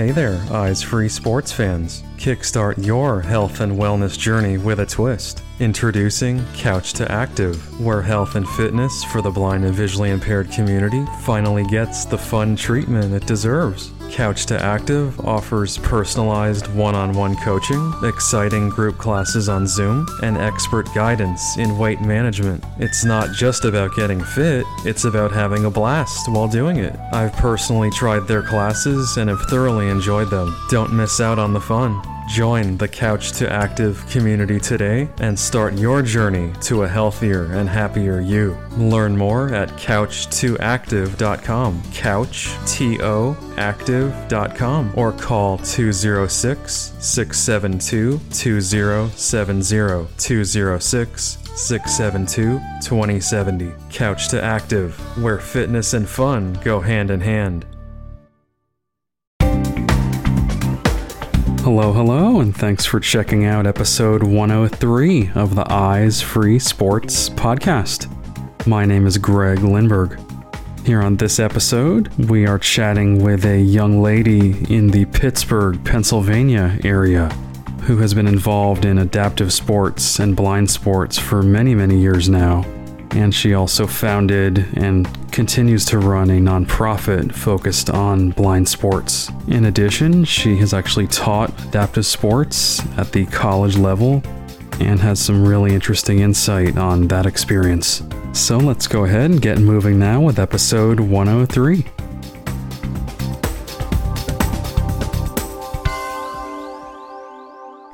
Hey there, Eyes Free sports fans. Kickstart your health and wellness journey with a twist. Introducing Couch to Active, where health and fitness for the blind and visually impaired community finally gets the fun treatment it deserves. Couch to Active offers personalized one on one coaching, exciting group classes on Zoom, and expert guidance in weight management. It's not just about getting fit, it's about having a blast while doing it. I've personally tried their classes and have thoroughly enjoyed them. Don't miss out on the fun. Join the Couch to Active community today and start your journey to a healthier and happier you. Learn more at couch2active.com, couch-to-active.com, or call 206-672-2070, 206-672-2070. Couch to Active, where fitness and fun go hand in hand. Hello, hello, and thanks for checking out episode 103 of the Eyes Free Sports podcast. My name is Greg Lindberg. Here on this episode, we are chatting with a young lady in the Pittsburgh, Pennsylvania area who has been involved in adaptive sports and blind sports for many, many years now and she also founded and continues to run a nonprofit focused on blind sports. In addition, she has actually taught adaptive sports at the college level and has some really interesting insight on that experience. So let's go ahead and get moving now with episode 103.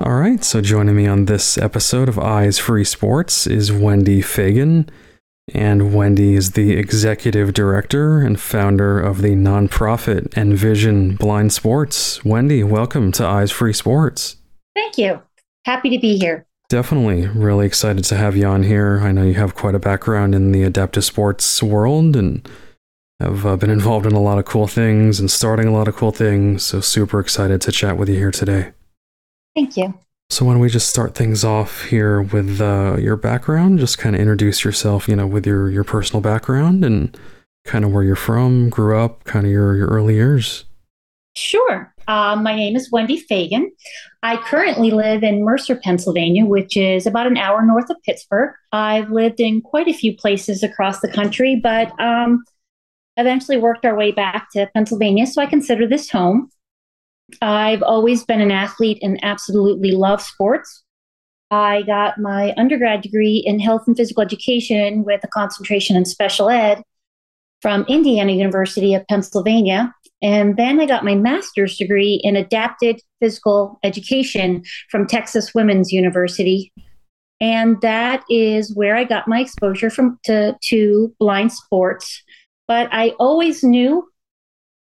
All right, so joining me on this episode of Eyes Free Sports is Wendy Fagan. And Wendy is the executive director and founder of the nonprofit Envision Blind Sports. Wendy, welcome to Eyes Free Sports. Thank you. Happy to be here. Definitely. Really excited to have you on here. I know you have quite a background in the adaptive sports world and have uh, been involved in a lot of cool things and starting a lot of cool things. So, super excited to chat with you here today. Thank you. So why don't we just start things off here with uh, your background? Just kind of introduce yourself, you know, with your your personal background and kind of where you're from, grew up, kind of your your early years. Sure. Um, my name is Wendy Fagan. I currently live in Mercer, Pennsylvania, which is about an hour north of Pittsburgh. I've lived in quite a few places across the country, but um, eventually worked our way back to Pennsylvania, so I consider this home. I've always been an athlete and absolutely love sports. I got my undergrad degree in health and physical education with a concentration in special ed from Indiana University of Pennsylvania. And then I got my master's degree in adapted physical education from Texas Women's University. And that is where I got my exposure from to, to blind sports. But I always knew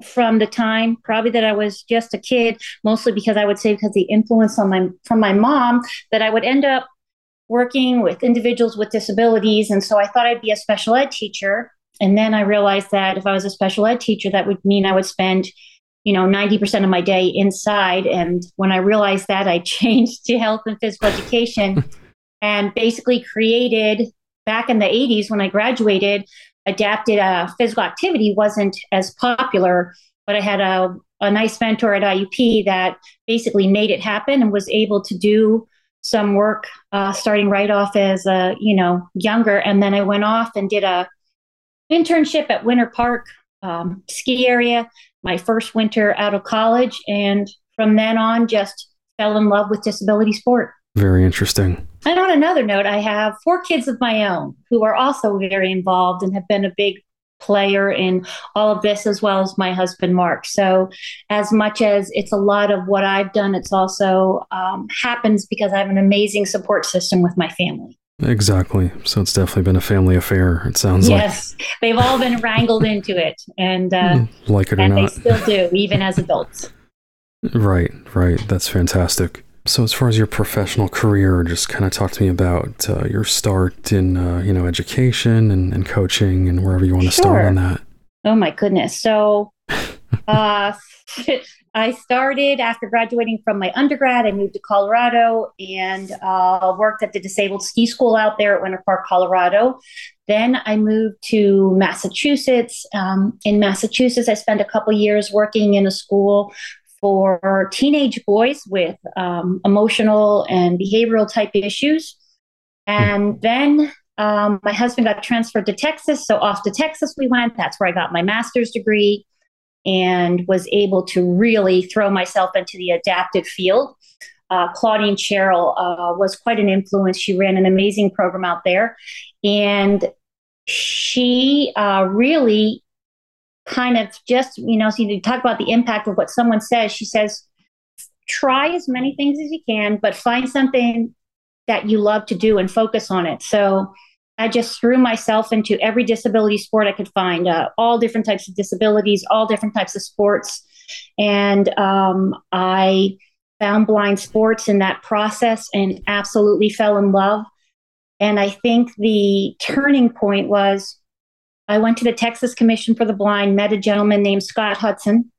from the time probably that I was just a kid, mostly because I would say because the influence on my from my mom that I would end up working with individuals with disabilities. And so I thought I'd be a special ed teacher. And then I realized that if I was a special ed teacher, that would mean I would spend, you know, 90% of my day inside. And when I realized that, I changed to health and physical education and basically created back in the 80s when I graduated adapted uh, physical activity wasn't as popular, but I had a, a nice mentor at IUP that basically made it happen and was able to do some work uh, starting right off as a you know younger, and then I went off and did a internship at Winter Park um, ski area. My first winter out of college, and from then on, just fell in love with disability sport. Very interesting. And on another note, I have four kids of my own who are also very involved and have been a big player in all of this, as well as my husband, Mark. So, as much as it's a lot of what I've done, it's also um, happens because I have an amazing support system with my family. Exactly. So it's definitely been a family affair. It sounds yes, like. Yes, they've all been wrangled into it, and uh, like it or and not, they still do, even as adults. Right, right. That's fantastic. So, as far as your professional career, just kind of talk to me about uh, your start in, uh, you know, education and, and, coaching and wherever you want to sure. start on that. Oh my goodness! So, uh, I started after graduating from my undergrad. I moved to Colorado and uh, worked at the disabled ski school out there at Winter Park, Colorado. Then I moved to Massachusetts. Um, in Massachusetts, I spent a couple years working in a school for teenage boys with um, emotional and behavioral type issues. And then um, my husband got transferred to Texas. So off to Texas we went. That's where I got my master's degree and was able to really throw myself into the adaptive field. Uh, Claudine Sherrill uh, was quite an influence. She ran an amazing program out there. And she uh, really kind of just, you know, so you talk about the impact of what someone says. She says, try as many things as you can, but find something that you love to do and focus on it. So I just threw myself into every disability sport I could find, uh, all different types of disabilities, all different types of sports. And um, I found blind sports in that process and absolutely fell in love. And I think the turning point was I went to the Texas Commission for the Blind, met a gentleman named Scott Hudson,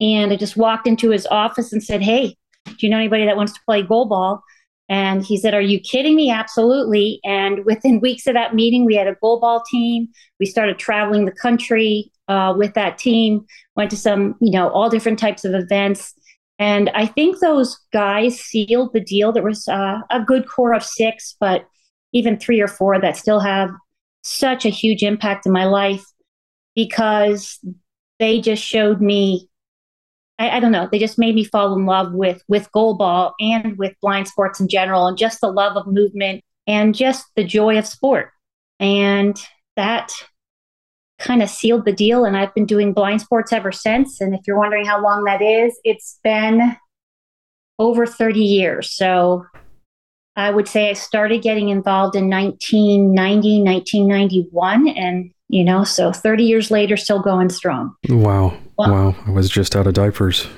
and I just walked into his office and said, Hey, do you know anybody that wants to play goalball? And he said, Are you kidding me? Absolutely. And within weeks of that meeting, we had a goalball team. We started traveling the country uh, with that team, went to some, you know, all different types of events. And I think those guys sealed the deal. There was uh, a good core of six, but even three or four that still have such a huge impact in my life because they just showed me I, I, don't know they just made me fall in love with with goalball and with blind sports in general and just the love of movement and just the joy of sport. And that kind of sealed the deal and i've been doing blind sports ever since. And if you're wondering how long that is it's been over 30 years. So I would say I started getting involved in 1990, 1991. And, you know, so 30 years later, still going strong. Wow. Well, wow. I was just out of diapers.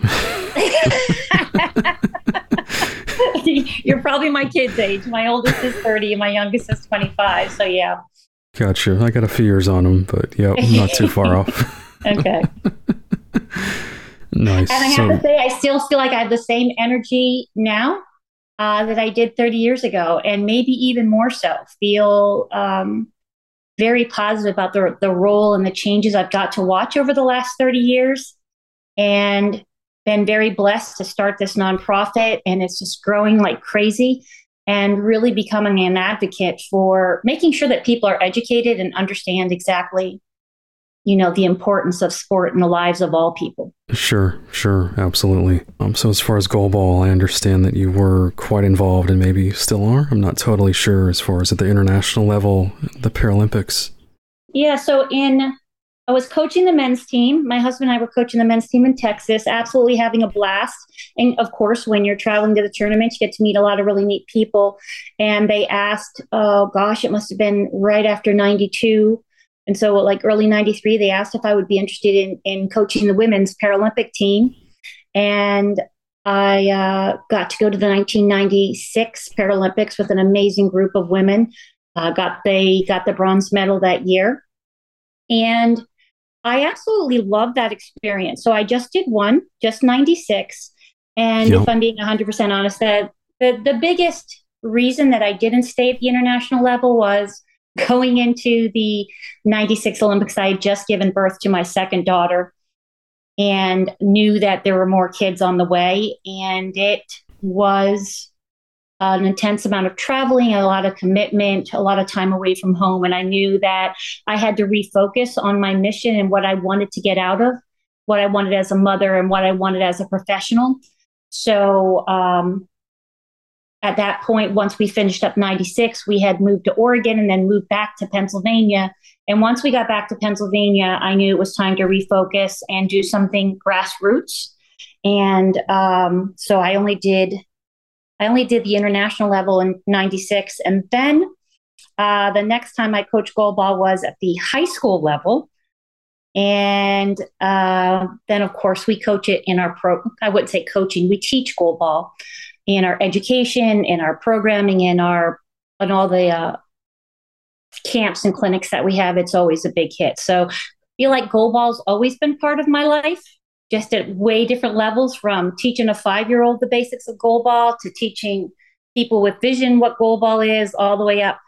You're probably my kid's age. My oldest is 30 and my youngest is 25. So, yeah. Gotcha. I got a few years on them, but yeah, not too far off. okay. nice. And I have so, to say, I still feel like I have the same energy now uh, that I did 30 years ago, and maybe even more so. Feel um, very positive about the, the role and the changes I've got to watch over the last 30 years, and been very blessed to start this nonprofit, and it's just growing like crazy. And really becoming an advocate for making sure that people are educated and understand exactly you know the importance of sport in the lives of all people. Sure sure absolutely. Um, so as far as goalball i understand that you were quite involved and maybe still are. I'm not totally sure as far as at the international level the paralympics. Yeah so in i was coaching the men's team. My husband and i were coaching the men's team in texas absolutely having a blast. And of course when you're traveling to the tournament you get to meet a lot of really neat people. And they asked oh gosh it must have been right after 92 and so, like early 93, they asked if I would be interested in, in coaching the women's Paralympic team. And I uh, got to go to the 1996 Paralympics with an amazing group of women. Uh, got they got the bronze medal that year, and I absolutely loved that experience. So I just did one, just 96. And yep. if I'm being 100% honest, that the, the biggest reason that I didn't stay at the international level was going into the 96 Olympics, I had just given birth to my second daughter and knew that there were more kids on the way. And it was an intense amount of traveling, a lot of commitment, a lot of time away from home. And I knew that I had to refocus on my mission and what I wanted to get out of, what I wanted as a mother and what I wanted as a professional. So um, at that point, once we finished up 96, we had moved to Oregon and then moved back to Pennsylvania. And once we got back to Pennsylvania, I knew it was time to refocus and do something grassroots. And um, so I only did, I only did the international level in 96. And then uh, the next time I coached goalball was at the high school level. And uh, then, of course, we coach it in our pro. I wouldn't say coaching; we teach goalball in our education, in our programming, in our and all the uh, camps and clinics that we have. It's always a big hit. So I feel like goalball's always been part of my life, just at way different levels. From teaching a five year old the basics of goalball to teaching people with vision what goalball is, all the way up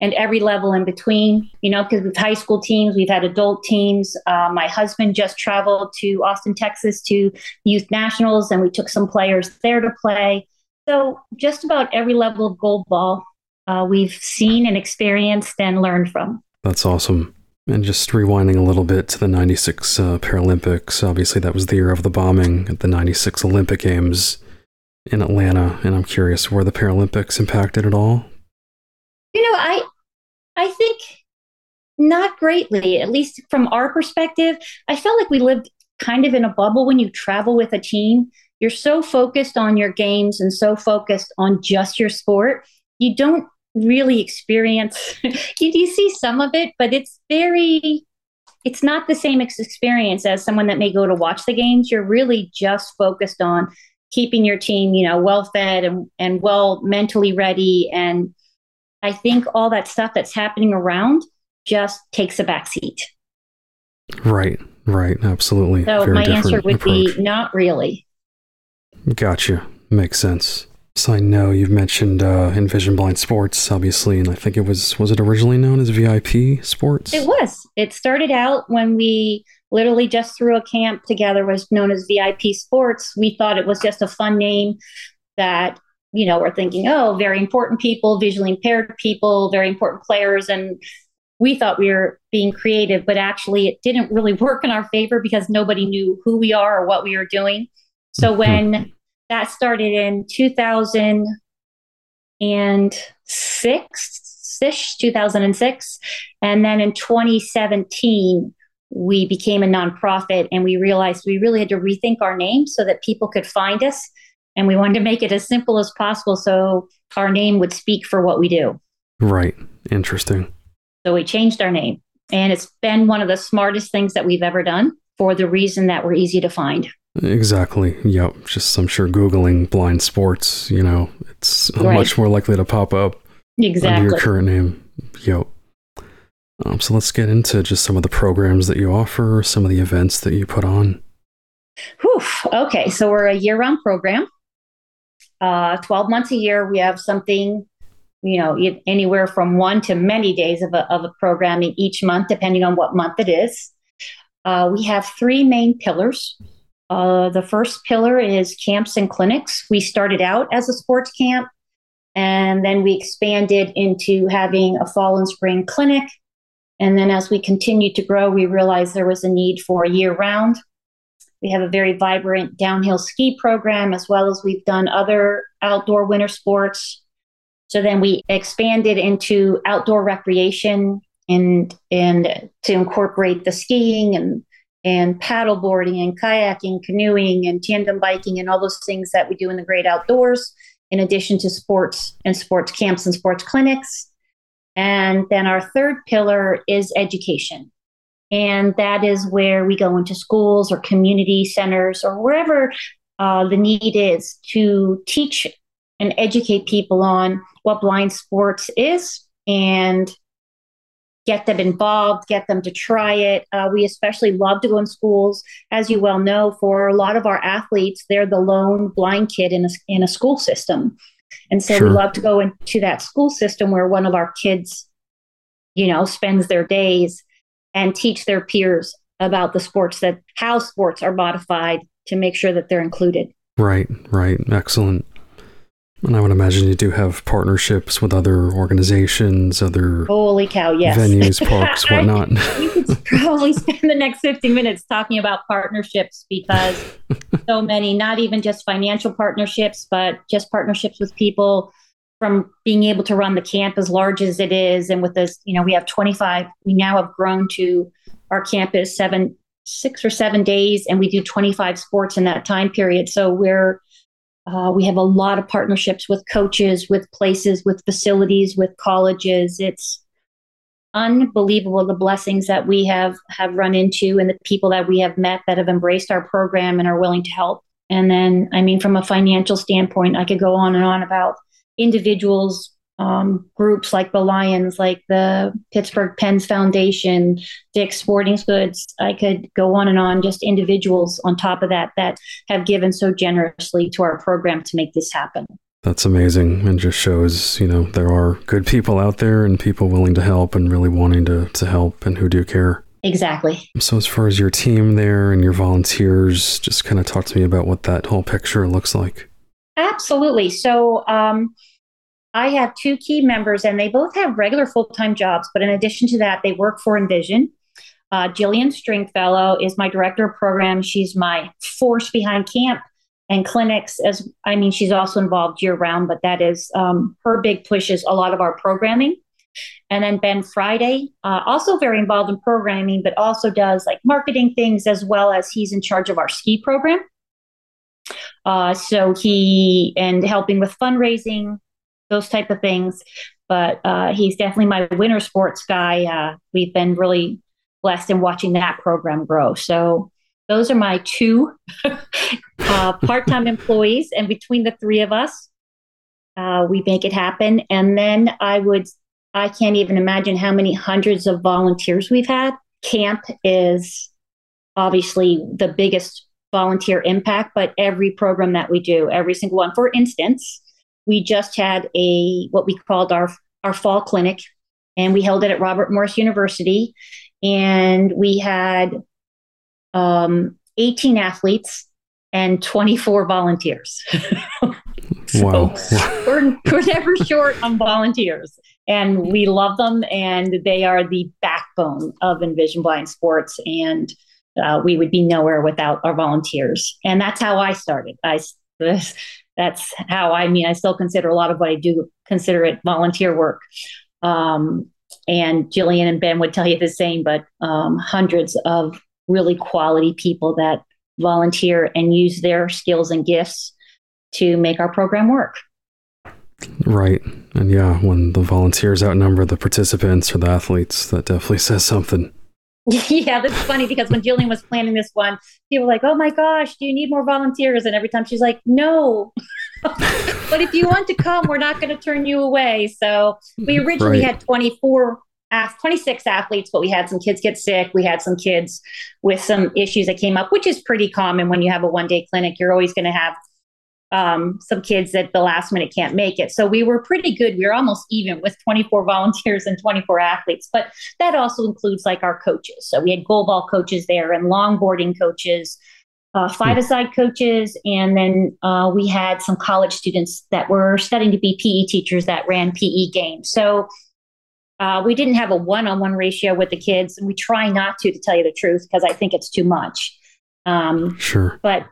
and every level in between, you know, because we've high school teams, we've had adult teams. Uh, my husband just traveled to Austin, Texas to youth nationals, and we took some players there to play. So, just about every level of goalball uh, we've seen and experienced and learned from. That's awesome. And just rewinding a little bit to the 96 uh, Paralympics, obviously that was the year of the bombing at the 96 Olympic Games in Atlanta. And I'm curious, were the Paralympics impacted at all? You know, I, I think not greatly, at least from our perspective. I felt like we lived kind of in a bubble when you travel with a team. You're so focused on your games and so focused on just your sport. You don't really experience you, you see some of it but it's very it's not the same experience as someone that may go to watch the games. You're really just focused on keeping your team you know well fed and, and well mentally ready. And i think all that stuff that's happening around just takes a back seat. Right right. Absolutely. So Very my answer would approach. be not really gotcha makes sense so I know you've mentioned uh, Envision Blind Sports, obviously, and I think it was was it originally known as VIP Sports? It was. It started out when we literally just threw a camp together, was known as VIP Sports. We thought it was just a fun name that you know we're thinking, oh, very important people, visually impaired people, very important players, and we thought we were being creative, but actually it didn't really work in our favor because nobody knew who we are or what we were doing. So mm-hmm. when that started in 2006 ish 2006 and then in 2017 we became a nonprofit and we realized we really had to rethink our name so that people could find us. And we wanted to make it as simple as possible so our name would speak for what we do. Right. Interesting. So we changed our name and it's been one of the smartest things that we've ever done for the reason that we're easy to find Exactly. Yep. Just I'm sure Googling blind sports, you know, it's right. much more likely to pop up exactly. under your current name. Yep. Um, so let's get into just some of the programs that you offer, some of the events that you put on. Whew. Okay. So we're a year round program. Uh, 12 months a year, we have something, you know, anywhere from one to many days of a, of a programming each month, depending on what month it is. Uh, we have three main pillars. Uh, the first pillar is camps and clinics. We started out as a sports camp, and then we expanded into having a fall and spring clinic. And then as we continued to grow, we realized there was a need for year round. We have a very vibrant downhill ski program, as well as we've done other outdoor winter sports. So then we expanded into outdoor recreation and and to incorporate the skiing and and paddleboarding and kayaking, canoeing and tandem biking and all those things that we do in the great outdoors, in addition to sports and sports camps and sports clinics. And then our third pillar is education. And that is where we go into schools or community centers or wherever uh, the need is to teach and educate people on what blind sports is and get them involved, get them to try it. Uh, we especially love to go in schools, as you well know. For a lot of our athletes, they're the lone blind kid in a in a school system, and so sure. we love to go into that school system where one of our kids, you know, spends their days and teach their peers about the sports that how sports are modified to make sure that they're included. Right, right, excellent. And I would imagine you do have partnerships with other organizations, other holy cow, yes, venues, parks, whatnot. we could probably spend the next 50 minutes talking about partnerships because so many, not even just financial partnerships, but just partnerships with people from being able to run the camp as large as it is. And with this, you know, we have 25, we now have grown to our campus seven, six or seven days, and we do 25 sports in that time period. So we're uh, we have a lot of partnerships with coaches, with places, with facilities, with colleges. It's unbelievable the blessings that we have have run into and the people that we have met that have embraced our program and are willing to help. And then, I mean, from a financial standpoint, I could go on and on about individuals um, groups like the Lions, like the Pittsburgh Pens Foundation, Dick's Sporting Goods. I could go on and on, just individuals on top of that that have given so generously to our program to make this happen. That's amazing and just shows, you know, there are good people out there and people willing to help and really wanting to, to help and who do care. Exactly. So, as far as your team there and your volunteers, just kind of talk to me about what that whole picture looks like. Absolutely. So, um, I have two key members, and they both have regular full time jobs. But in addition to that, they work for Envision. Uh, Jillian Stringfellow is my director of program. She's my force behind camp and clinics. As I mean, she's also involved year round, but that is um, her big push is a lot of our programming. And then Ben Friday, uh, also very involved in programming, but also does like marketing things as well as he's in charge of our ski program. Uh, so he and helping with fundraising, those type of things. But uh, he's definitely my winter sports guy. Uh, we've been really blessed in watching that program grow. So those are my two uh, part-time employees, and between the three of us, uh, we make it happen. And then I would I can't even imagine how many hundreds of volunteers we've had. Camp is obviously the biggest volunteer impact, but every program that we do, every single one. For instance, we just had a what we called our our fall clinic, and we held it at Robert Morris University, and we had um, 18 athletes and 24 volunteers. so wow. we're, we're never short on volunteers and we love them and they are the backbone of envision blind sports and uh, we would be nowhere without our volunteers and that's how i started i that's how i mean i still consider a lot of what i do consider it volunteer work um, and jillian and ben would tell you the same but um, hundreds of really quality people that volunteer and use their skills and gifts to make our program work Right. And yeah, when the volunteers outnumber the participants or the athletes, that definitely says something. Yeah, that's funny because when Jillian was planning this one, people were like, oh my gosh, do you need more volunteers? And every time she's like, no. but if you want to come, we're not going to turn you away. So we mm, originally right. had 24 26 athletes, but we had some kids get sick. We had some kids with some issues that came up, which is pretty common when you have a one day clinic. You're always going to have um, some kids at the last minute can't make it. So we were pretty good. We were almost even with 24 volunteers and 24 athletes, but that also includes like our coaches. So we had goalball coaches there and longboarding coaches, uh, five-a-side coaches, and then uh, we had some college students that were studying to be PE teachers that ran PE games. So uh, we didn't have a one-on-one ratio with the kids, and we try not to, to tell you the truth, because I think it's too much. Um, sure. But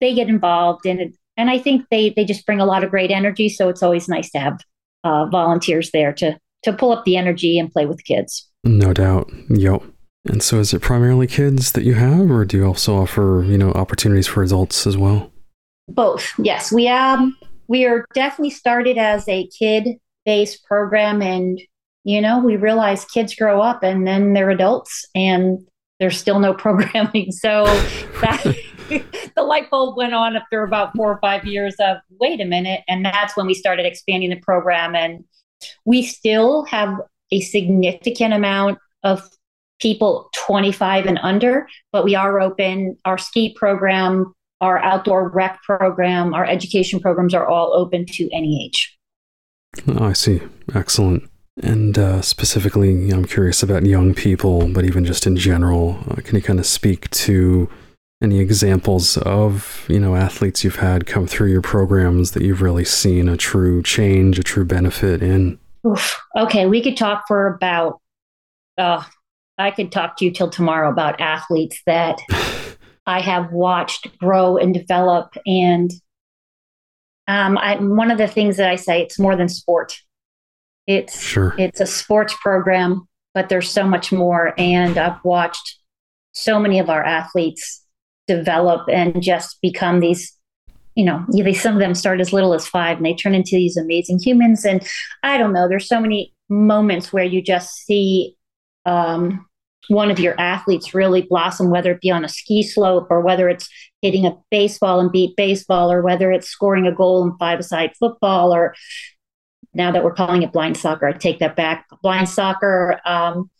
they get involved, and it, and I think they they just bring a lot of great energy. So it's always nice to have uh, volunteers there to to pull up the energy and play with kids. No doubt. Yep. And so, is it primarily kids that you have, or do you also offer you know opportunities for adults as well? Both. Yes, we um we are definitely started as a kid based program, and you know we realize kids grow up and then they're adults, and there's still no programming. So that the light bulb went on after about four or five years of wait a minute. And that's when we started expanding the program. And we still have a significant amount of people 25 and under, but we are open. Our ski program, our outdoor rec program, our education programs are all open to any age. Oh, I see. Excellent. And uh, specifically, I'm curious about young people, but even just in general, uh, can you kind of speak to any examples of you know athletes you've had come through your programs that you've really seen a true change a true benefit in Oof. okay we could talk for about uh, i could talk to you till tomorrow about athletes that i have watched grow and develop and um, I, one of the things that i say it's more than sport it's sure. it's a sports program but there's so much more and i've watched so many of our athletes develop and just become these you know they some of them start as little as five and they turn into these amazing humans. And i don't know there's so many moments where you just see um, one of your athletes really blossom whether it be on a ski slope or whether it's hitting a baseball and beep baseball or whether it's scoring a goal in five-a-side football or now that we're calling it blind soccer i take that back blind soccer um,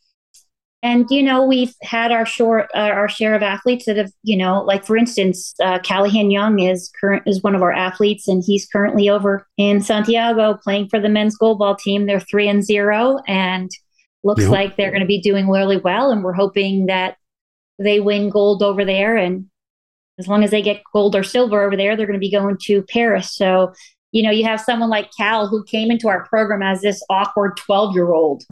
and you know we've had our short uh, our share of athletes that have you know like for instance uh, Calahan Young is current is one of our athletes and he's currently over in Santiago playing for the men's goalball team. They're three and zero and looks yep. like they're going to be doing really well. And we're hoping that they win gold over there. And as long as they get gold or silver over there, they're going to be going to Paris. So you know, you have someone like Cal who came into our program as this awkward 12 year old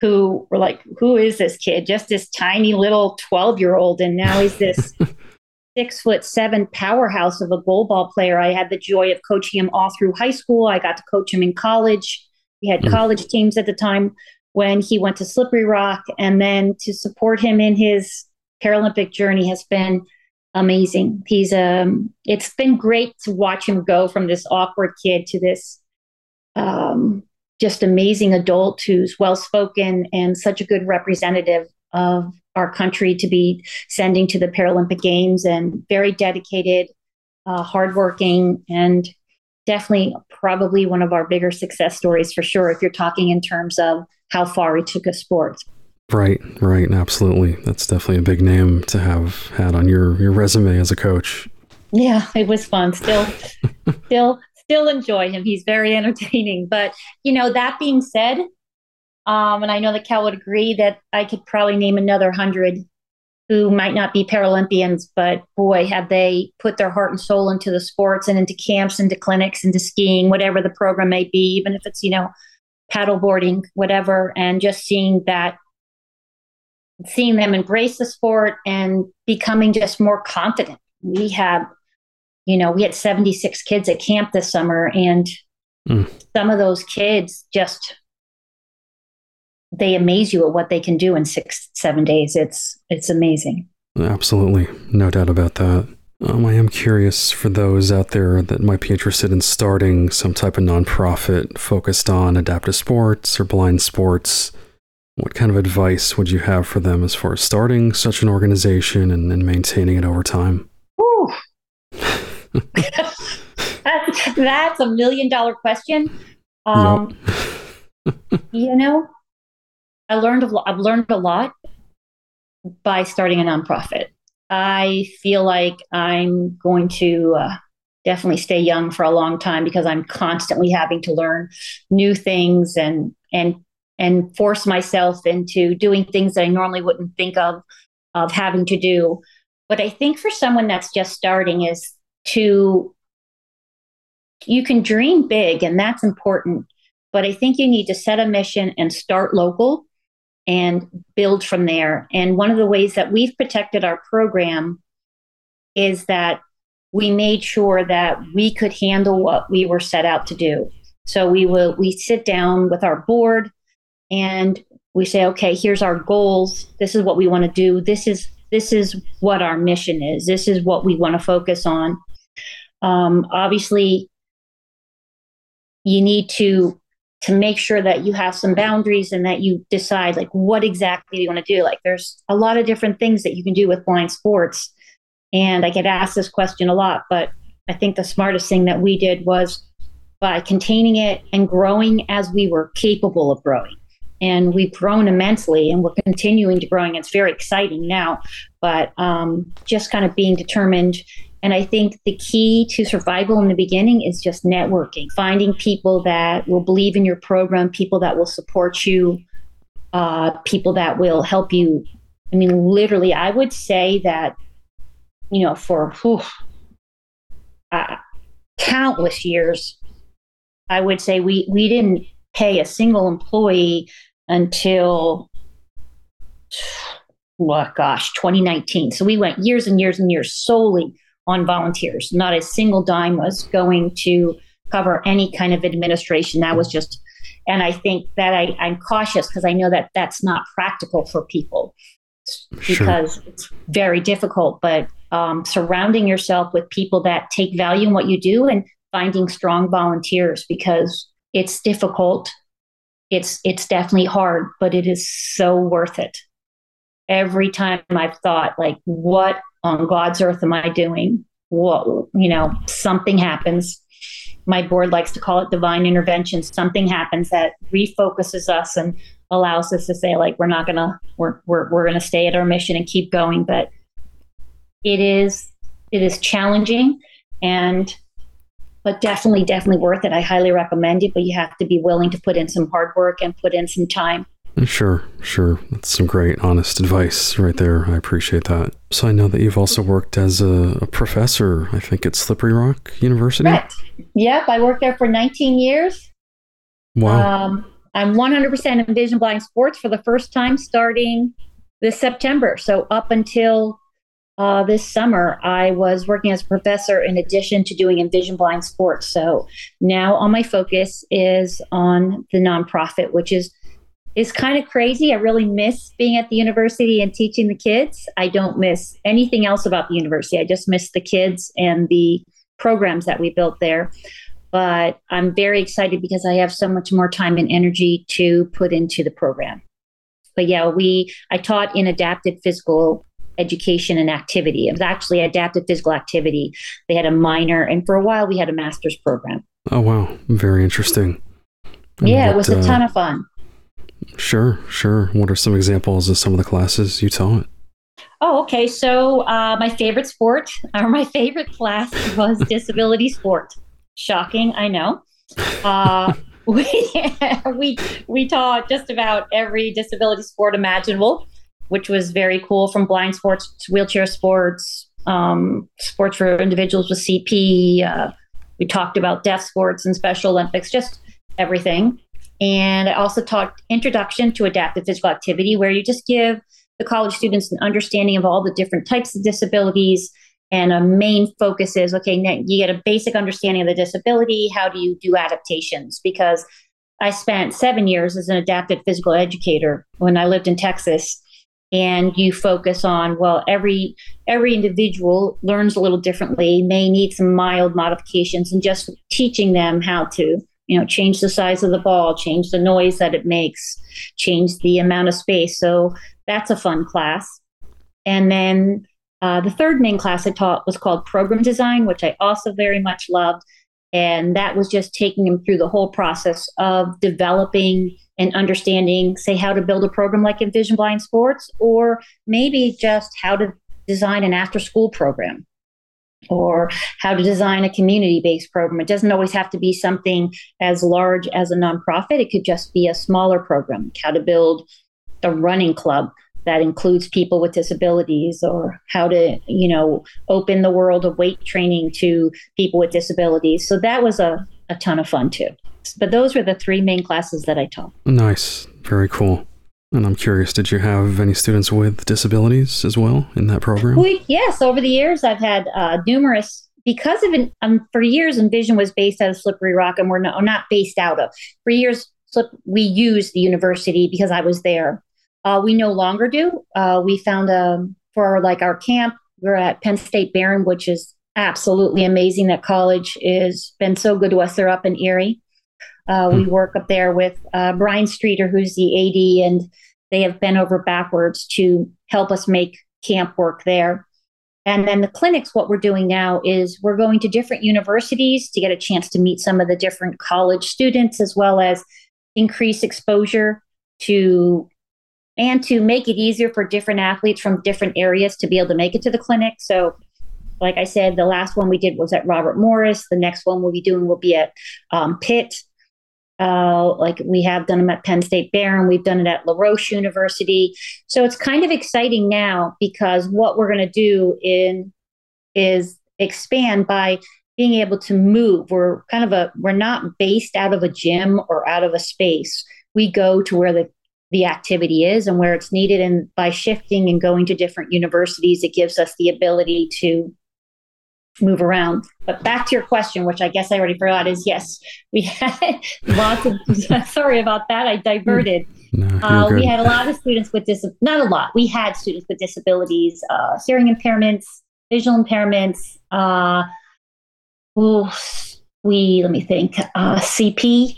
who were like, who is this kid? Just this tiny little 12 year old. And now he's this six foot seven powerhouse of a goalball player. I had the joy of coaching him all through high school. I got to coach him in college. We had mm. college teams at the time when he went to Slippery Rock. And then to support him in his Paralympic journey has been amazing. He's um it's been great to watch him go from this awkward kid to this um just amazing adult who's well spoken and such a good representative of our country to be sending to the Paralympic Games and very dedicated, uh, hardworking, and definitely probably one of our bigger success stories for sure. If you're talking in terms of how far he took a sport. Right, right, absolutely. That's definitely a big name to have had on your your resume as a coach. Yeah, it was fun. Still, still still enjoy him. He's very entertaining. But you know, that being said, um, and I know that Cal would agree that I could probably name another hundred who might not be Paralympians, but boy, have they put their heart and soul into the sports and into camps, and into clinics, into skiing, whatever the program may be, even if it's, you know, paddleboarding, whatever, and just seeing that seeing them embrace the sport and becoming just more confident. We have you know, we had 76 kids at camp this summer, and mm. some of those kids just they amaze you at what they can do in six, seven days. It's it's amazing. Absolutely, no doubt about that. Um, I am curious for those out there that might be interested in starting some type of nonprofit focused on adaptive sports or blind sports. What kind of advice would you have for them as far as starting such an organization and, and maintaining it over time? That's, that's a million dollar question. Um, yep. you know, I learned a lot. I've learned a lot by starting a nonprofit. I feel like I'm going to uh, definitely stay young for a long time because I'm constantly having to learn new things and and and force myself into doing things that I normally wouldn't think of of having to do. But I think for someone that's just starting is to you can dream big and that's important but i think you need to set a mission and start local and build from there. And one of the ways that we've protected our program is that we made sure that we could handle what we were set out to do. So we will we sit down with our board and we say okay here's our goals. This is what we want to do. This is this is what our mission is. This is what we want to focus on um, obviously, you need to to make sure that you have some boundaries and that you decide like what exactly you want to do. Like there's a lot of different things that you can do with blind sports, and I get asked this question a lot. But I think the smartest thing that we did was by containing it and growing as we were capable of growing. And we've grown immensely and we're continuing to growing. It's very exciting now, but um, just kind of being determined and I think the key to survival in the beginning is just networking, finding people that will believe in your program, people that will support you, uh, people that will help you. I mean, literally, I would say that, you know, for whew, uh, countless years, I would say we, we didn't pay a single employee until well, gosh, 2019. So we went years and years and years solely on volunteers. Not a single dime was going to cover any kind of administration. That was just, and I think that I, I'm cautious because I know that that's not practical for people because sure. it's very difficult. But um, surrounding yourself with people that take value in what you do and finding strong volunteers because it's difficult. It's it's definitely hard, but it is so worth it. Every time I've thought, like, what on God's earth am I doing? Whoa, you know, something happens. My board likes to call it divine intervention. Something happens that refocuses us and allows us to say like we're not gonna we're we're, we're gonna stay at our mission and keep going but it is it is challenging and but definitely definitely worth it i highly recommend it but you have to be willing to put in some hard work and put in some time Sure, sure. That's some great, honest advice right there. I appreciate that. So I know that you've also worked as a, a professor, I think, at Slippery Rock University. Correct. Yep, I worked there for 19 years. Wow. Um, I'm 100% Envision Blind Sports for the first time starting this September. So up until uh, this summer, I was working as a professor in addition to doing Envision Blind Sports. So now all my focus is on the nonprofit, which is is kind of crazy. I really miss being at the university and teaching the kids. I don't miss anything else about the university. I just miss the kids and the programs that we built there. But I'm very excited because I have so much more time and energy to put into the program. But yeah, we I taught in adapted physical education and activity. It was actually adapted physical activity. They had a minor, and for a while we had a master's program. Oh wow, very interesting. And yeah, what, it was a uh, ton of fun. Sure, sure. What are some examples of some of the classes you taught? Oh, okay. So uh, my favorite sport or my favorite class was disability sport. Shocking, I know. Uh, we we we taught just about every disability sport imaginable, which was very cool. From blind sports to wheelchair sports, um, sports for individuals with CP. Uh, we talked about deaf sports and Special Olympics, just everything. And I also taught Introduction to Adaptive Physical Activity, where you just give the college students an understanding of all the different types of disabilities. And a main focus is okay, now you get a basic understanding of the disability. How do you do adaptations? Because I spent seven years as an adaptive physical educator when I lived in Texas. And you focus on well, every every individual learns a little differently, may need some mild modifications, and just teaching them how to you know change the size of the ball change the noise that it makes change the amount of space. So that's a fun class. And then uh, the third main class i taught was called program design which i also very much loved. And that was just taking them through the whole process of developing and understanding say how to build a program like envision blind sports or maybe just how to design an after school program or how to design a community based program. It doesn't always have to be something as large as a nonprofit, it could just be a smaller program, how to build a running club that includes people with disabilities or how to you know open the world of weight training to people with disabilities. So that was a, a ton of fun too. But those were the three main classes that i taught. Nice. Very cool and I'm curious, did you have any students with disabilities as well in that program? We, yes, over the years, I've had uh, numerous. Because of an, um, for years, Envision was based out of Slippery Rock, and we're not, not based out of. For years, Slip, we used the university because I was there. Uh, we no longer do. Uh, we found a um, for like our camp. We're at Penn State Behrend, which is absolutely amazing. That college is been so good to us. They're up in Erie. Uh, we hmm. work up there with uh, Brian Streeter, who's the AD, and they have bent over backwards to help us make camp work there. And then the clinics, what we're doing now is we're going to different universities to get a chance to meet some of the different college students, as well as increase exposure to and to make it easier for different athletes from different areas to be able to make it to the clinic. So, like I said, the last one we did was at Robert Morris. The next one we'll be doing will be at um, Pitt. Uh, like we have done them at Penn State Behrend, we've done it at La Roche University. So it's kind of exciting now because what we're going to do in is expand by being able to move. We're kind of a we're not based out of a gym or out of a space. We go to where the the activity is and where it's needed and by shifting and going to different universities it gives us the ability to move around. But back to your question, which I guess I already forgot, is yes, we had lots of. sorry about that. I diverted. No, uh, we had a lot of students with dis. Not a lot. We had students with disabilities, uh, hearing impairments, visual impairments. Uh, ooh, we let me think. Uh, CP,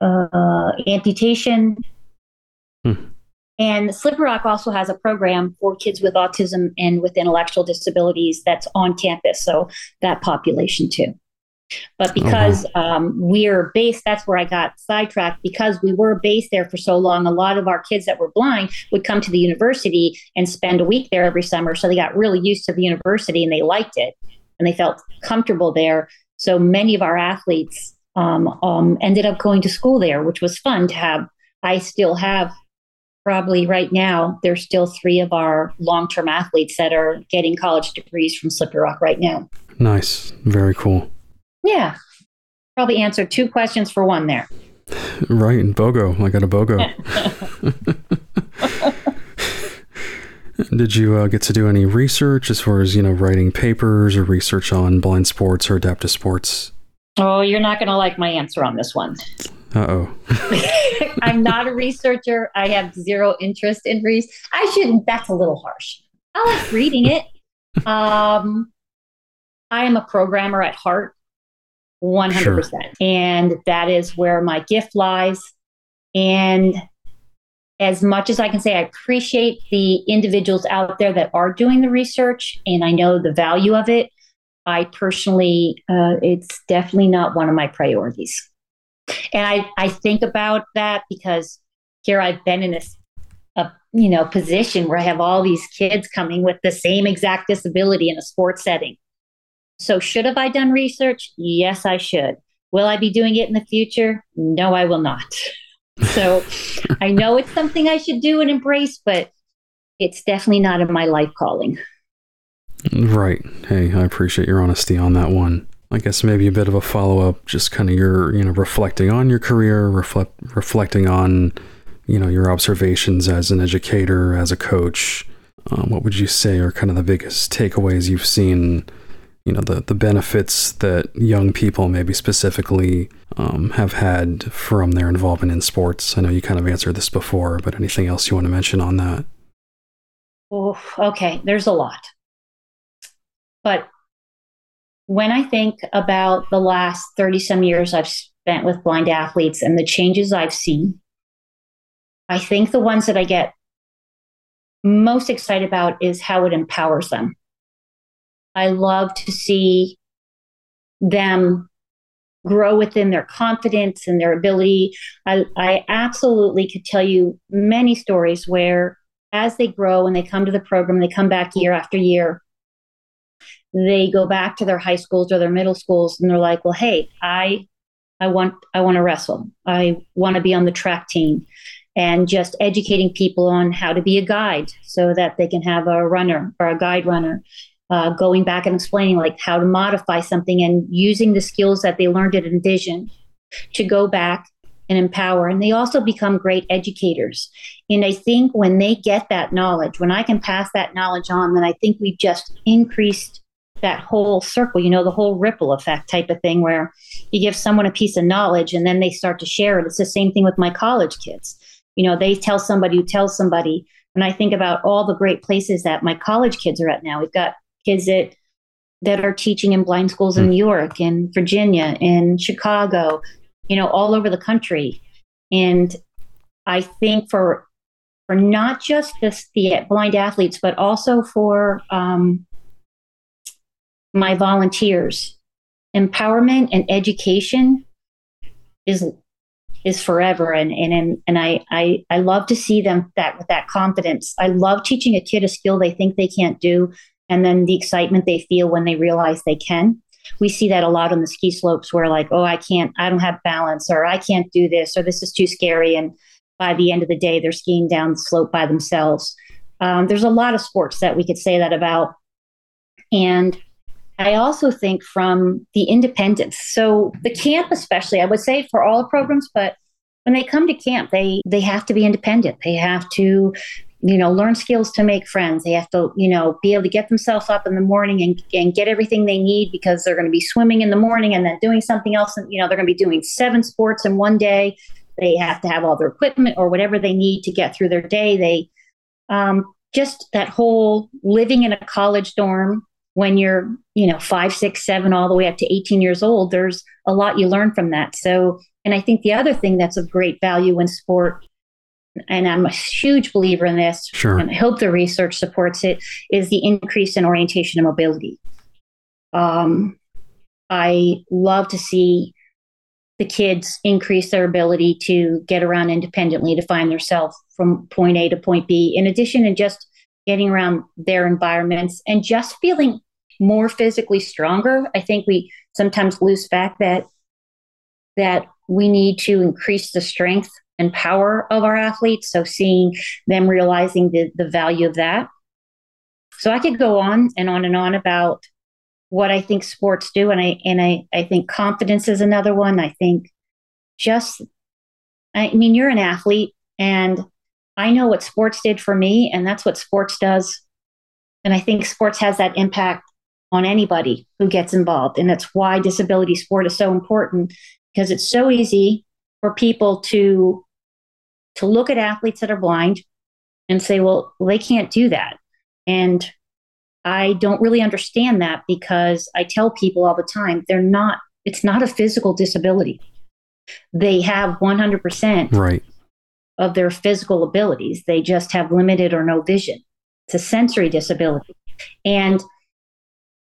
uh, amputation. Hmm. And Slippery Rock also has a program for kids with autism and with intellectual disabilities that's on campus. So that population too. But because um, we're based, that's where I got sidetracked. Because we were based there for so long, a lot of our kids that were blind would come to the university and spend a week there every summer. So they got really used to the university and they liked it and they felt comfortable there. So many of our athletes um, um, ended up going to school there, which was fun to have. I still have probably right now, there's still three of our long term athletes that are getting college degrees from Slippery Rock right now. Nice. Very cool. Yeah. Probably answered two questions for one there. Right. And BOGO. I got a BOGO. Did you uh, get to do any research as far as, you know, writing papers or research on blind sports or adaptive sports? Oh, you're not going to like my answer on this one. Uh oh. I'm not a researcher. I have zero interest in research. I shouldn't. That's a little harsh. I like reading it. Um, I am a programmer at heart, 100%. Sure. And that is where my gift lies. And as much as I can say, I appreciate the individuals out there that are doing the research and I know the value of it. I personally, uh, it's definitely not one of my priorities. And I, I think about that because here I've been in this, a, you know, position where I have all these kids coming with the same exact disability in a sports setting. So should have I done research? Yes, I should. Will I be doing it in the future? No, I will not. So I know it's something I should do and embrace, but it's definitely not in my life calling. Right. Hey, I appreciate your honesty on that one. I guess maybe a bit of a follow up, just kind of your, you know, reflecting on your career, reflect, reflecting on, you know, your observations as an educator, as a coach. Um, what would you say are kind of the biggest takeaways you've seen? You know, the, the benefits that young people, maybe specifically, um, have had from their involvement in sports. I know you kind of answered this before, but anything else you want to mention on that? Oh, okay. There's a lot. But when I think about the last 30 some years I've spent with blind athletes and the changes I've seen, I think the ones that I get most excited about is how it empowers them. I love to see them grow within their confidence and their ability. I, I absolutely could tell you many stories where, as they grow and they come to the program, they come back year after year, they go back to their high schools or their middle schools and they're like, well, hey, I I want I want to wrestle. I want to be on the track team and just educating people on how to be a guide so that they can have a runner or a guide runner. Uh, going back and explaining like how to modify something and using the skills that they learned at Envision to go back and empower. And they also become great educators. And I think when they get that knowledge, when I can pass that knowledge on, then I think we've just increased that whole circle, you know, the whole ripple effect type of thing where you give someone a piece of knowledge and then they start to share it. It's the same thing with my college kids. You know, they tell somebody who tells somebody. And I think about all the great places that my college kids are at now. We've got kids that that are teaching in blind schools in hmm. New York, in Virginia, in Chicago, you know, all over the country. And I think for for not just this, the blind athletes, but also for um, my volunteers. Empowerment and education is is forever and and and I, I I love to see them that with that confidence. I love teaching a kid a skill they think they can't do and then the excitement they feel when they realize they can. We see that a lot on the ski slopes where like, oh, I can't I don't have balance or I can't do this or this is too scary and by the end of the day they're skiing down the slope by themselves. Um, there's a lot of sports that we could say that about. And I also think from the independence. So the camp, especially, I would say for all the programs, but when they come to camp, they they have to be independent. They have to, you know, learn skills to make friends. They have to, you know, be able to get themselves up in the morning and, and get everything they need because they're going to be swimming in the morning and then doing something else. And, you know, they're going to be doing seven sports in one day. They have to have all their equipment or whatever they need to get through their day. They um, just that whole living in a college dorm when you're you know five six seven all the way up to 18 years old there's a lot you learn from that so and i think the other thing that's of great value in sport and i'm a huge believer in this sure. and i hope the research supports it is the increase in orientation and mobility um, I love to see the kids increase their ability to get around independently to find themselves from point A to point B, in addition to just getting around their environments and just feeling more physically stronger. I think we sometimes lose fact that that we need to increase the strength and power of our athletes. So seeing them realizing the, the value of that. So I could go on and on and on about what I think sports do. And I and I, I think confidence is another one. I think just I mean, you're an athlete and I know what sports did for me, and that's what sports does. And I think sports has that impact on anybody who gets involved. And that's why disability sport is so important because it's so easy for people to to look at athletes that are blind and say, well, they can't do that. And I don't really understand that because I tell people all the time they're not, it's not a physical disability. They have 100% right. of their physical abilities. They just have limited or no vision. It's a sensory disability. And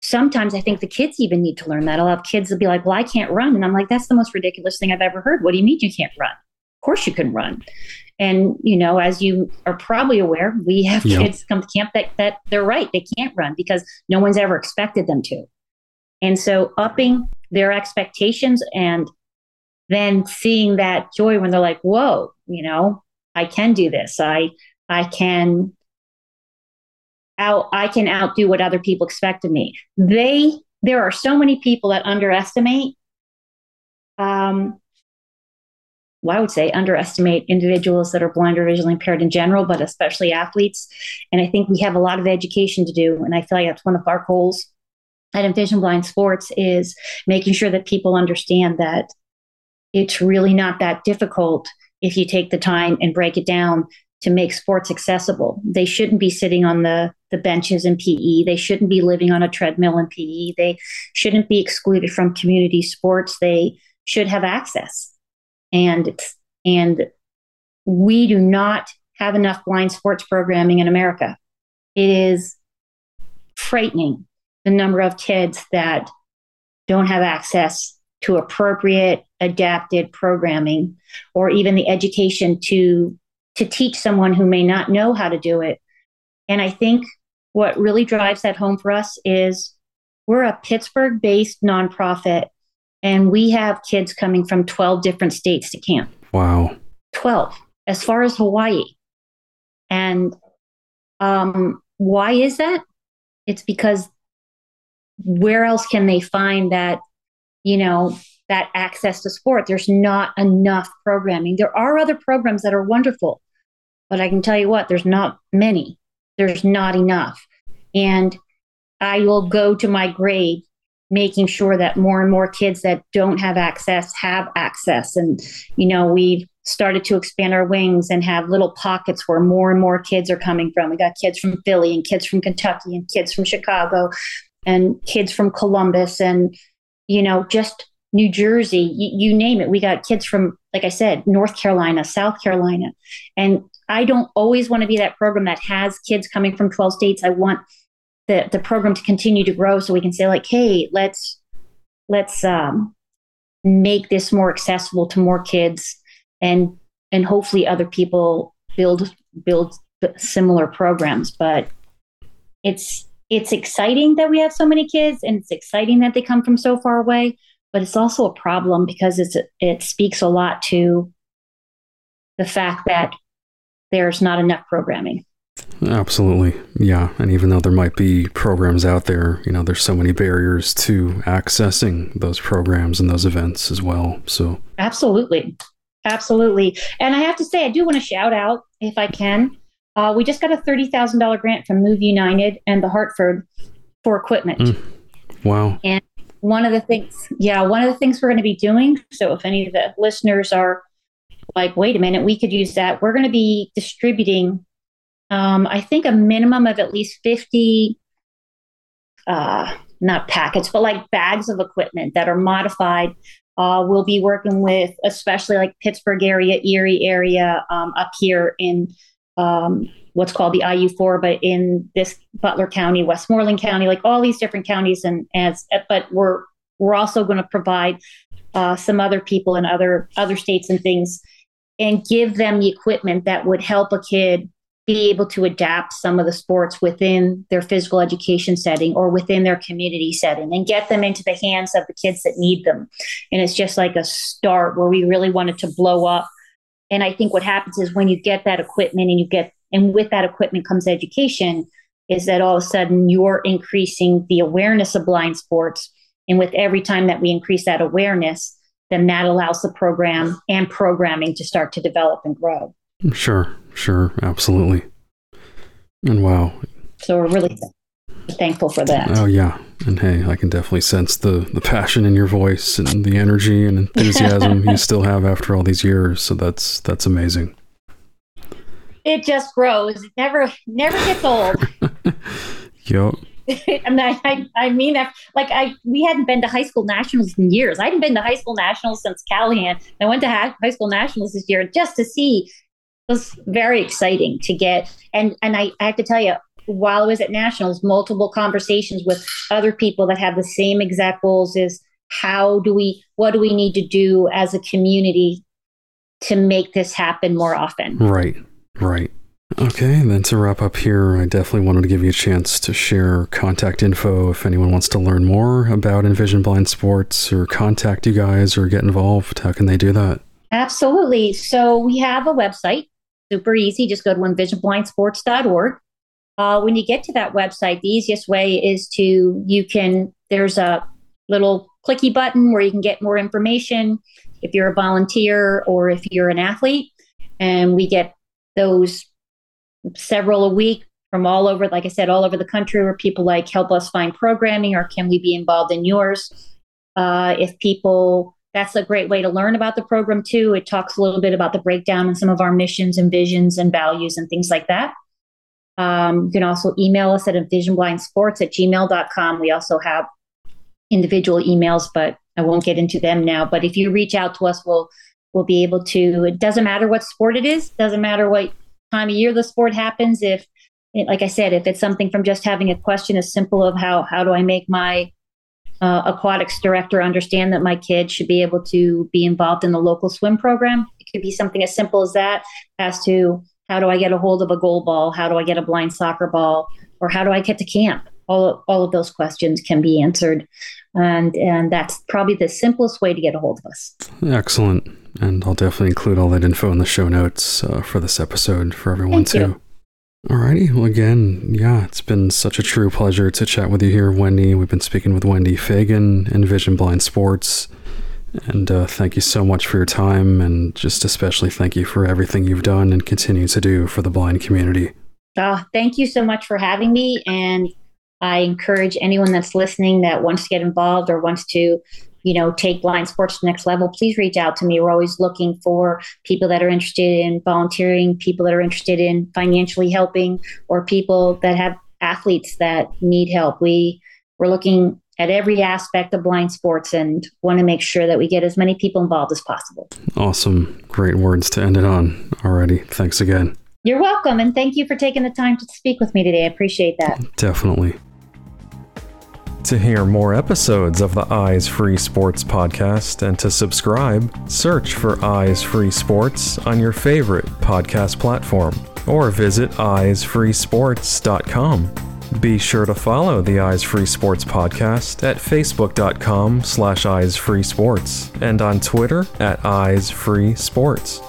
sometimes I think the kids even need to learn that. I'll have kids that be like, well, I can't run. And I'm like, that's the most ridiculous thing I've ever heard. What do you mean you can't run? Of course you can run. And you know, as you are probably aware, we have yep. kids come to camp that that they're right, they can't run because no one's ever expected them to. And so upping their expectations and then seeing that joy when they're like, whoa, you know, I can do this. I I can out I can outdo what other people expect of me. They there are so many people that underestimate um, well, I would say underestimate individuals that are blind or visually impaired in general, but especially athletes. And I think we have a lot of education to do. And I feel like that's one of our goals at Envision Blind Sports is making sure that people understand that it's really not that difficult if you take the time and break it down to make sports accessible. They shouldn't be sitting on the, the benches in PE. They shouldn't be living on a treadmill in PE. They shouldn't be excluded from community sports. They should have access and and we do not have enough blind sports programming in America. It is frightening the number of kids that don't have access to appropriate adapted programming or even the education to to teach someone who may not know how to do it. And I think what really drives that home for us is we're a Pittsburgh based nonprofit and we have kids coming from 12 different states to camp. Wow. 12, as far as Hawaii. And um, why is that? It's because where else can they find that, you know, that access to sport? There's not enough programming. There are other programs that are wonderful, but I can tell you what, there's not many. There's not enough. And I will go to my grave making sure that more and more kids that don't have access have access. And, you know, we've started to expand our wings and have little pockets where more and more kids are coming from. We got kids from Philly and kids from Kentucky and kids from Chicago and kids from Columbus and, you know, just New Jersey, you, you name it. We got kids from, like I said, North Carolina, South Carolina. And I don't always want to be that program that has kids coming from 12 states. I want the the program to continue to grow so we can say like hey let's let's um, make this more accessible to more kids and and hopefully other people build build similar programs but it's it's exciting that we have so many kids and it's exciting that they come from so far away but it's also a problem because it's it speaks a lot to the fact that there's not enough programming Absolutely. Yeah. And even though there might be programs out there, you know, there's so many barriers to accessing those programs and those events as well. So, absolutely. Absolutely. And I have to say, I do want to shout out, if I can. Uh, we just got a $30,000 grant from Move United and the Hartford for equipment. Mm. Wow. And one of the things, yeah, one of the things we're going to be doing. So, if any of the listeners are like, wait a minute, we could use that, we're going to be distributing um, I think a minimum of at least 50, uh, not packets, but like bags of equipment that are modified. Uh, we'll be working with, especially like Pittsburgh area, Erie area, um, up here in um, what's called the IU4, but in this Butler County, Westmoreland County, like all these different counties, and as but we're we're also going to provide uh, some other people in other other states and things and give them the equipment that would help a kid be able to adapt some of the sports within their physical education setting or within their community setting and get them into the hands of the kids that need them. And it's just like a start where we really wanted to blow up. And I think what happens is when you get that equipment and you get, and with that equipment comes education, is that all of a sudden you're increasing the awareness of blind sports. And with every time that we increase that awareness, then that allows the program and programming to start to develop and grow. Sure, sure, absolutely. And wow. So we're really thankful for that. Oh yeah. And hey, I can definitely sense the the passion in your voice and the energy and enthusiasm you still have after all these years. So that's that's amazing. It just grows. It never never gets old. yep. I mean, I, I mean, like I, we hadn't been to high school nationals in years. I hadn't been to high school nationals since Calahan. I went to high school nationals this year just to see It was very exciting to get. And and I, I have to tell you, while I was at nationals, multiple conversations with other people that have the same exact goals is how do we what do we need to do as a community to make this happen more often? Right. Right. Okay, then to wrap up here, I definitely wanted to give you a chance to share contact info if anyone wants to learn more about Envision Blind Sports or contact you guys or get involved. How can they do that? Absolutely. So we have a website, super easy. Just go to envisionblindsports.org. Uh, when you get to that website, the easiest way is to, you can, there's a little clicky button where you can get more information if you're a volunteer or if you're an athlete. And we get those several a week from all over, like I said, all over the country where people like help us find programming or can we be involved in yours? Uh, if people that's a great way to learn about the program too. It talks a little bit about the breakdown and some of our missions and visions and values and things like that. Um, you can also email us at envisionblindsports at gmail.com. We also have individual emails, but I won't get into them now. But if you reach out to us, we'll we'll be able to. It doesn't matter what sport it is, doesn't matter what time of year the sport happens. If, like I said, if it's something from just having a question as simple of how how do I make my uh, aquatics director understand that my kid should be able to be involved in the local swim program. It could be something as simple as that, as to how do I get a hold of a goalball? How do I get a blind soccer ball? Or how do I get to camp? All all of those questions can be answered. And, and that's probably the simplest way to get a hold of us. Excellent. And I'll definitely include all that info in the show notes uh, for this episode for everyone Thank too. You. Alrighty, well, again, yeah, it's been such a true pleasure to chat with you here, Wendy. We've been speaking with Wendy Fagan, Envision Blind Sports, and uh, thank you so much for your time, and just especially thank you for everything you've done and continue to do for the blind community. Oh, thank you so much for having me, and I encourage anyone that's listening that wants to get involved or wants to you know, take blind sports to the next level, please reach out to me. We're always looking for people that are interested in volunteering, people that are interested in financially helping, or people that have athletes that need help. We we're looking at every aspect of blind sports and want to make sure that we get as many people involved as possible. Awesome. Great words to end it on already. Thanks again. You're welcome. And thank you for taking the time to speak with me today. I appreciate that. Definitely. To hear more episodes of the Eyes Free Sports podcast and to subscribe, search for Eyes Free Sports on your favorite podcast platform or visit eyesfreesports.com. Be sure to follow the Eyes Free Sports podcast at facebook.com slash eyesfreesports and on Twitter at Eyes Free Sports.